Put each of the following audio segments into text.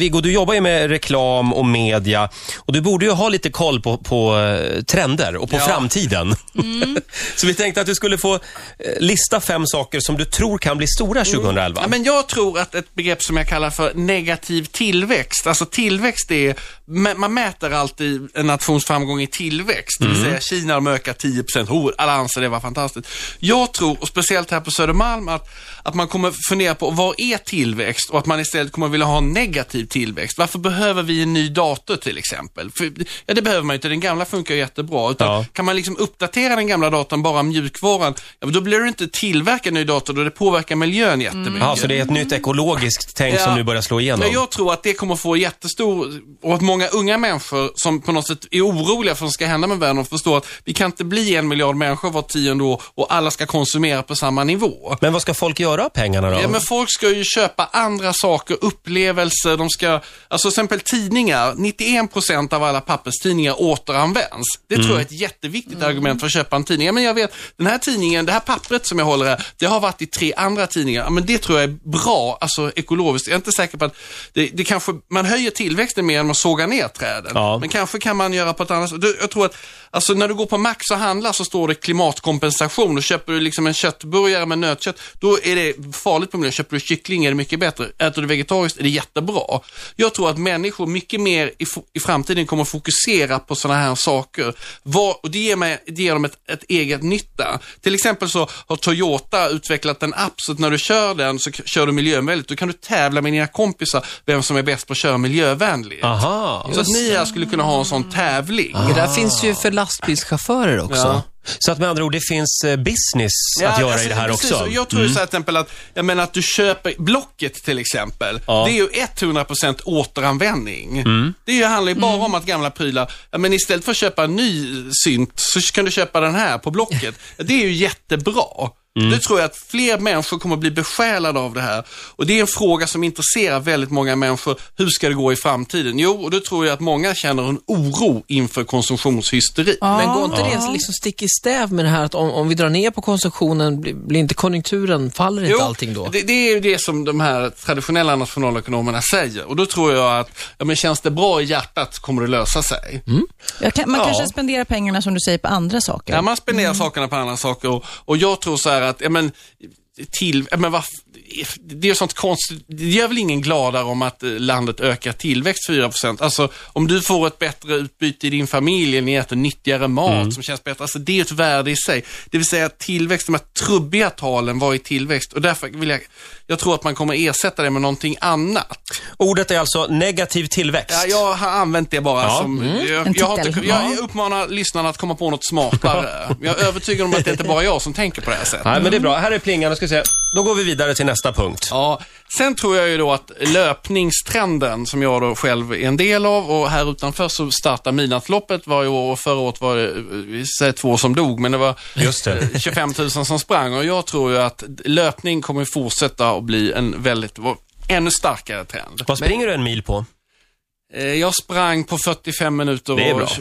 Viggo, du jobbar ju med reklam och media och du borde ju ha lite koll på, på eh, trender och på Ja. framtiden. Så vi tänkte att du skulle få eh, lista fem saker som du tror kan bli stora 2011. Ja, men jag tror att ett begrepp som jag kallar för negativ tillväxt, alltså tillväxt är, man mäter alltid en nations framgång i tillväxt, det vill säga Kina de ökar 10 oh, alla anser det var fantastiskt. Jag tror, och speciellt här på Södermalm, att, att man kommer fundera på vad är tillväxt och att man istället kommer vilja ha en negativ tillväxt. Varför behöver vi en ny dator till exempel? För, ja, det behöver man ju inte, den gamla funkar jättebra. Utan Ja. Kan man liksom uppdatera den gamla datorn, bara mjukvaran, ja, men då blir det inte tillverka en ny dator, då det påverkar miljön jättemycket. Ja, så det är ett nytt ekologiskt tänk som Ja. nu börjar slå igenom. Ja, jag tror att det kommer få jättestor, och att många unga människor som på något sätt är oroliga för vad som ska hända med världen och förstår att vi kan inte bli en miljard människor var tionde år och alla ska konsumera på samma nivå. Men vad ska folk göra av pengarna då? Ja, men folk ska ju köpa andra saker, upplevelser, de ska, alltså till exempel tidningar, 91% av alla papperstidningar återanvänds. Det tror jag är ett jätteviktigt argument för att köpa en tidning. Men jag vet, den här tidningen, det här pappret som jag håller här, det har varit i tre andra tidningar. Men det tror jag är bra, alltså ekologiskt. Jag är inte säker på att det, det kanske, man höjer tillväxten mer än att såga ner träden. Ja. Men kanske kan man göra på ett annat sätt. Jag tror att, alltså när du går på Max och handlar så står det klimatkompensation och köper du liksom en köttburgare med nötkött, då är det farligt på miljön. Köper du kyckling är det mycket bättre. Äter du vegetariskt är det jättebra. Jag tror att människor mycket mer i, i framtiden kommer att fokusera på sådana här saker. Vad, och det ger, mig, det ger dem ett, ett eget nytta. Till exempel så har Toyota utvecklat en app så att när du kör den så kör du miljövänligt. Då kan du tävla med dina kompisar vem som är bäst på att köra miljövänligt. Aha. Så att ni här skulle kunna ha en sån tävling. Det där finns ju för lastbilschaufförer också. Ja. Så att med andra ord, det finns eh, business att göra alltså, i det här precis. också. Jag tror ju så här till exempel att, jag menar att du köper Blocket till exempel. Ja. Det är ju 100% återanvändning. Det är ju, handlar ju bara om att gamla prylar, ja, men istället för att köpa en ny synt så kan du köpa den här på Blocket. Det är ju jättebra. Det tror jag att fler människor kommer att bli besjälade av det här. Och det är en fråga som intresserar väldigt många människor. Hur ska det gå i framtiden? Jo, och då tror jag att många känner en oro inför konsumtionshysteri. Men går inte det liksom stick i stäv med det här att om, om vi drar ner på konsumtionen, blir, blir inte konjunkturen, faller inte allting då? Det, det är ju det som de här traditionella nationalekonomerna säger. Och då tror jag att, ja men känns det bra i hjärtat kommer det lösa sig. Jag kan, man Ja. kanske spenderar pengarna som du säger på andra saker. Ja, man spenderar sakerna på andra saker och, och jag tror så här att, ja men, till, men vad, det är sånt konstigt, det gör väl ingen gladare om att eh, landet ökar tillväxt 4%. Alltså om du får ett bättre utbyte i din familj, ni äter nyttigare mat som känns bättre, alltså det är ett värde i sig. Det vill säga att tillväxt, de här trubbiga talen var i tillväxt och därför vill jag, jag tror att man kommer ersätta det med någonting annat. Ordet är alltså negativ tillväxt. Ja, jag har använt det bara Ja. som... Jag, En jag, har jag uppmanar lyssnarna att komma på något smartare. Jag är övertygad om att det inte bara är jag som tänker på det här sättet. Nej, men det är bra. Här är plingan. Ska se. Då går vi vidare till nästa punkt. Ja, sen tror jag ju då att löpningstrenden som jag då själv är en del av och här utanför så startar Midnattsloppet varje år och förra året var det, eh, vi säger två som dog, men det var Just det. eh, 25 000 som sprang och jag tror ju att löpning kommer fortsätta att bli en väldigt, ännu starkare trend. Vad springer du en mil på? Eh, Jag sprang på 45 minuter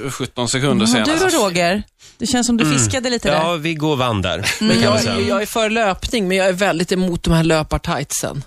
och 17 sekunder Mm, senast. du då Roger? Det känns som du fiskade lite Ja, där. Viggo vann där. Men Det kan jag, jag är för löpning, men jag är väldigt emot de här löpartightsen.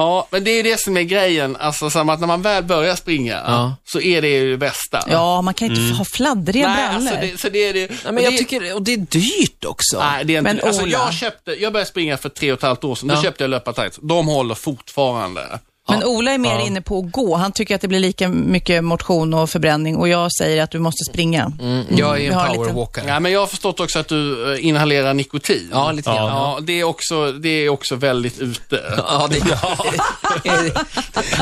Ja, men det är det som är grejen. Alltså, som att när man väl börjar springa Ja. så är det ju det bästa. Ja, man kan ju inte ha fladdriga Nej, brallor. alltså det, så det är det. Nej, men jag det, tycker, och det är dyrt också. Nej, det är inte, Men alltså, Ola- jag, köpte, jag började springa för tre och ett halvt år sedan. Då Ja. köpte jag löpartights. De håller fortfarande. Men Ola är mer Ja. inne på att gå. Han tycker att det blir lika mycket motion och förbränning och jag säger att du måste springa. Mm, jag är Vi en en powerwalkare. Ja, men jag har förstått också att du eh, inhalerar nikotin. Ja, lite grann. Ja, det är också, det är också väldigt ute. Ja, det,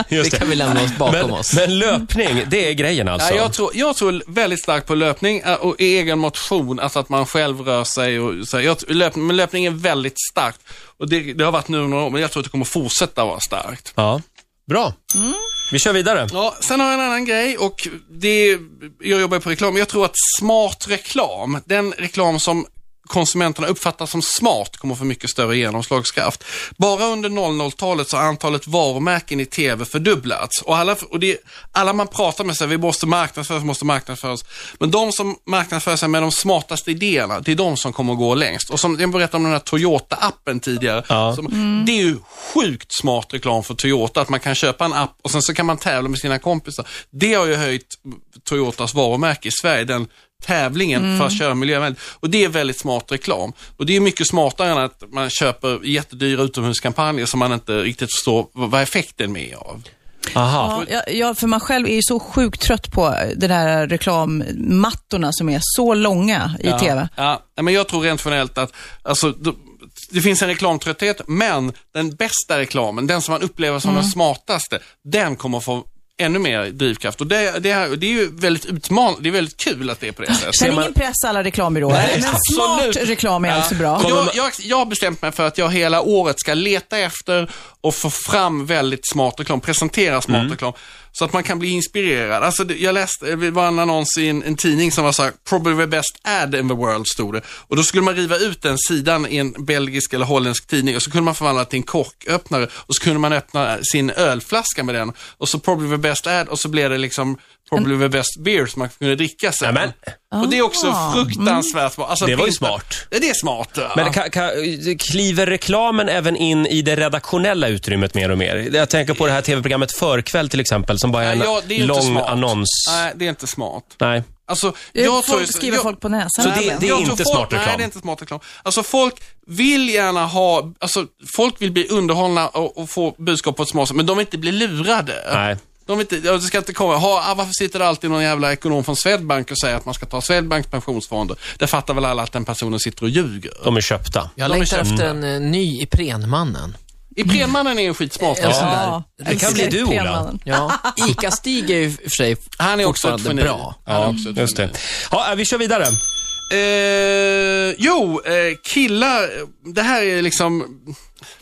Just det kan vi lämna oss bakom men, oss. Men löpning, det är grejen alltså? Ja, jag, tror, jag tror väldigt starkt på löpning eh, och egen motion, alltså att man själv rör sig. Och, så jag, löp, men löpning är väldigt starkt. Och det, det har varit nu några år, men jag tror att det kommer fortsätta vara starkt. Ja. Bra. Vi kör vidare. Ja, sen har jag en annan grej och det, jag jobbar på reklam. Jag tror att smart reklam, den reklam som konsumenterna uppfattar som smart kommer få mycket större genomslagskraft. Bara under 00-talet så har antalet varumärken i tv fördubblats. Och alla, och det, alla man pratar med säger vi måste marknadsföras, måste marknadsföras. Men de som marknadsför sig med de smartaste idéerna, det är de som kommer att gå längst. Och som jag berättade om den här Toyota-appen tidigare. Ja. Som, Det är ju sjukt smart reklam för Toyota, att man kan köpa en app och sen så kan man tävla med sina kompisar. Det har ju höjt Toyotas varumärke i Sverige, den tävlingen för att köra miljövänligt. Och det är väldigt smart reklam. Och det är mycket smartare än att man köper jättedyra utomhuskampanjer som man inte riktigt förstår vad effekten är av. Aha. Ja, ja, ja, för man själv är ju så sjukt trött på de där reklammattorna som är så långa i TV. Ja, ja, men jag tror rent generellt att alltså, det, det finns en reklamtrötthet, men den bästa reklamen, den som man upplever som den smartaste, den kommer få ännu mer drivkraft. Och det, det, är, det är ju väldigt utmanande, det är väldigt kul att det är på det sättet. Sen ingen press alla reklambyråer, Nej, men absolut. smart reklam är alltså bra. Jag, jag har bestämt mig för att jag hela året ska leta efter och få fram väldigt smart reklam, presentera smart Mm. reklam. Så att man kan bli inspirerad. Alltså, jag läste, eh, det var en annons i en, en tidning som var så här, probably the best ad in the world, stod det. Och då skulle man riva ut den sidan i en belgisk eller holländsk tidning och så kunde man förvandla till en korköppnare och så kunde man öppna sin ölflaska med den. Och så probably the best ad och så blev det liksom probably the best beer som man kunde dricka sen. Nämen. Och det är också Ah. fruktansvärt smart. Alltså, Det var ju smart. Ja, det är smart. ja. Men kan, kan, kliver reklamen även in i det redaktionella utrymmet mer och mer? Jag tänker på det här tv-programmet Förkväll till exempel, som bara är en ja, det är lång smart. annons. Nej, det är inte smart. Nej. Alltså, Jag jag folk tror... skriver jag, folk på näsan. Så det- det är jag inte tror smart folk, reklam. Nej, det är inte smart reklam. Alltså folk vill gärna ha, alltså folk vill bli underhållna och, och få budskap på ett smart sätt, men de vill inte bli lurade. Nej. De inte, det ska inte komma, ha, ah, varför sitter det alltid någon jävla ekonom från Swedbank och säger att man ska ta Swedbanks pensionsfonder? Det fattar väl alla att den personen sitter och ljuger. De är köpta. Jag längtar köpta. efter en eh, ny Iprenmannen. Iprenmannen är ju skitsmart. Ja. Ja, Det kan bli du, Ola. Ja, Ica-Stig är ju för sig Han är också ett geni. bra. Ja, just det. Ja, vi kör vidare. Eh, jo, eh, killar, det här är liksom,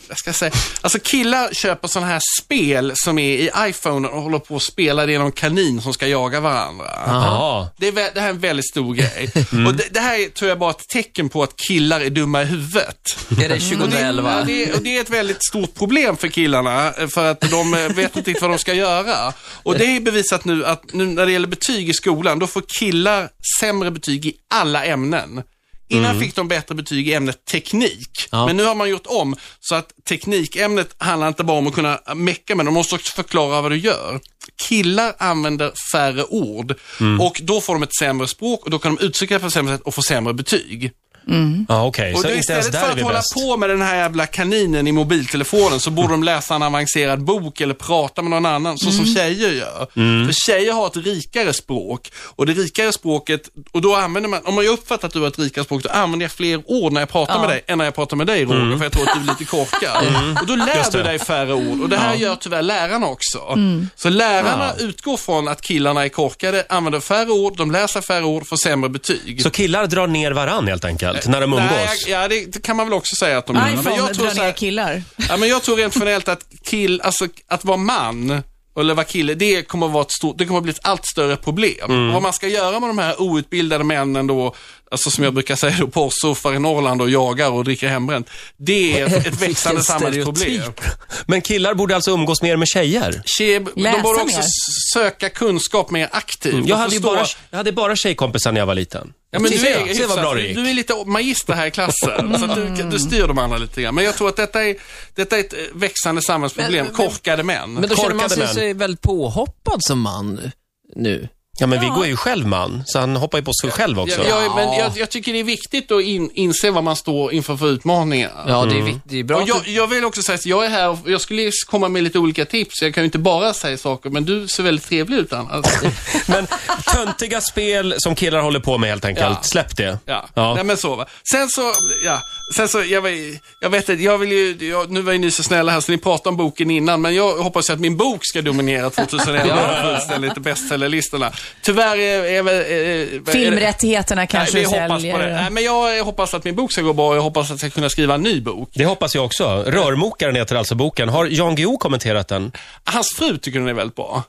jag ska säga, alltså killar köper sådana här spel som är i iPhone och håller på att spela det genom kanin som ska jaga varandra. Det, är, det här är en väldigt stor grej. Mm. Och det, det här är, tror jag bara ett tecken på att killar är dumma i huvudet. Är det Och det, ja, 2011? det, är- och det är ett väldigt stort problem för killarna, för att de vet inte riktigt vad de ska göra. Och det är bevisat nu att nu när det gäller betyg i skolan, då får killar sämre betyg i alla ämnen. Innan fick de bättre betyg i ämnet teknik. Ja. Men nu har man gjort om så att teknikämnet handlar inte bara om att kunna mecka, men de måste också förklara vad du gör. Killar använder färre ord och då får de ett sämre språk och då kan de uttrycka det på ett sämre sätt och få sämre betyg. Ja, okej. Och Så då inte ens istället där för att hålla bäst. på med den här jävla kaninen i mobiltelefonen så borde de läsa en avancerad bok eller prata med någon annan, så som tjejer gör. Mm. För tjejer har ett rikare språk och det rikare språket, och då använder man, om man har uppfattat att du har ett rikare språk, då använder jag fler ord när jag pratar Ja. med dig än när jag pratar med dig Roger, för jag tror att du är lite korkad. Och då lär Mm. Du dig färre ord och det här gör tyvärr lärarna också. Så lärarna utgår från att killarna är korkade, använder färre ord, de läser färre ord, får sämre betyg. Så killar drar ner varann helt enkelt, när de umgås? Nej, ja, det, det kan man väl också säga att de gör. Men iPhone jag tror, drar så här, killar. ja, men jag tror rent generellt att kill, alltså att vara man eller vara kille, det kommer att vara ett stort, det kommer att bli ett allt större problem. Och vad man ska göra med de här outbildade männen då, alltså som jag brukar säga då, porrsurfar i Norrland och jagar och dricker hembränt. Det är ett, ett växande samhällsproblem. Men killar borde alltså umgås mer med tjejer? Tje, de borde också mer. söka kunskap mer aktivt. och Jag hade, förstå- bara, jag hade bara tjejkompisar när jag var liten. Ja, men du, är, se vad bra det du är lite magister här i klassen, så att du, du styr de andra lite grann. Men jag tror att detta är, detta är ett eh, växande samhällsproblem. Men- men- Korkade män. Men då känner man Korkade sig, sig väldigt påhoppad som man nu. Ja, men Viggo är ju själv man, så han hoppar ju på sig själv också. Ja, jag, men jag, jag tycker det är viktigt att in, inse vad man står inför för utmaningar. Ja, det är, vik- det är bra Och jag, du- jag vill också säga att jag är här och jag skulle komma med lite olika tips. Jag kan ju inte bara säga saker, men du ser väldigt trevlig ut annars. Men töntiga spel som killar håller på med helt enkelt, Ja. släpp det. Ja, Ja. Nej, men så va. Sen så, ja, sen så, jag, jag vet inte, jag vill ju, jag, nu var ju ni så snälla här så ni pratade om boken innan, men jag hoppas ju att min bok ska dominera 2011 fullständigt i bestsellerlistorna. Tyvärr är, är, väl, är, är Filmrättigheterna kanske Nej, vi hoppas på säljer. det. Nej, men jag hoppas att min bok ska gå bra och jag hoppas att jag ska kunna skriva en ny bok. Det hoppas jag också. Rörmokaren heter alltså boken. Har Jan Guillou kommenterat den? Hans fru tycker den är väldigt bra.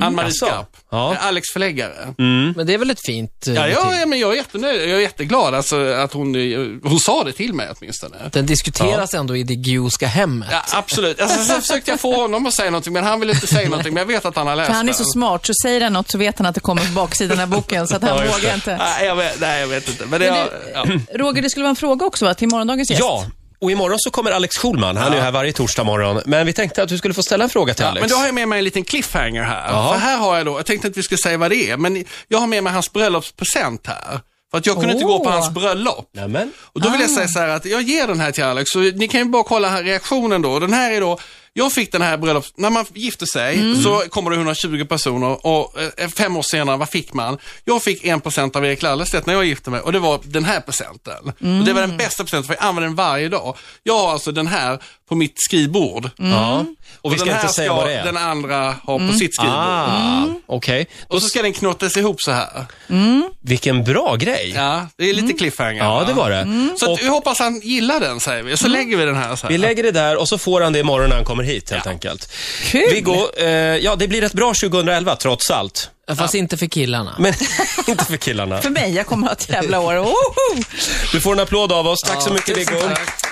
Ann-Marie Jaså? Skarp. Ja. Alex förläggare. Men det är väl ett fint eh, Ja, ja, betyg? ja, men jag är jättenöjd. Jag är jätteglad alltså, att hon, eh, hon sa det till mig åtminstone. Den diskuteras ändå i det Gioska hemmet. Ja, absolut. Alltså, sen försökte jag få honom att säga någonting, men han ville inte säga någonting. Men jag vet att han har läst För han är den. så smart, så säger han något så vet han att det kommer på baksidan av boken, så att han vågar inte. Nej, jag vet, nej, jag vet inte. Men det, Men är, ja. Roger, det skulle vara en fråga också va, till morgondagens gäst? Ja, och imorgon så kommer Alex Schulman. Han är ju här varje torsdag morgon. Men vi tänkte att du skulle få ställa en fråga till Alex. men då har jag med mig en liten cliffhanger här. För här har jag då, jag tänkte att vi skulle säga vad det är, men jag har med mig hans bröllopspresent här. För att jag kunde inte gå på hans bröllop. Nämen. Och då vill jag säga så här att jag ger den här till Alex, så ni kan ju bara kolla här reaktionen då. Den här är då, jag fick den här bröllops... När man gifter sig så kommer det 120 personer och eh, fem år senare, vad fick man? Jag fick en present av Erik Lallerstedt när jag gifte mig och det var den här presenten. Och det var den bästa presenten för jag använder den varje dag. Jag har alltså den här på mitt skrivbord. Ja. Och vi ska den inte här säga ska vad det är. den andra ha på sitt skrivbord. Ah, okej. Och så ska den knåtas ihop så här. Vilken bra grej. Ja, det är lite cliffhanger. Ja, det var det. Så Och att vi hoppas han gillar den säger vi. Så lägger vi den här så här. vi lägger det där och så får han det imorgon när han kommer kommer hit helt ja. enkelt. Kul! Viggo, eh, ja det blir ett bra 2011 trots allt. Fast ja. inte för killarna. Men inte för killarna. för mig, jag kommer ha ett jävla år. Oho! Du får en applåd av oss. Tack ja, så mycket Viggo. Tack.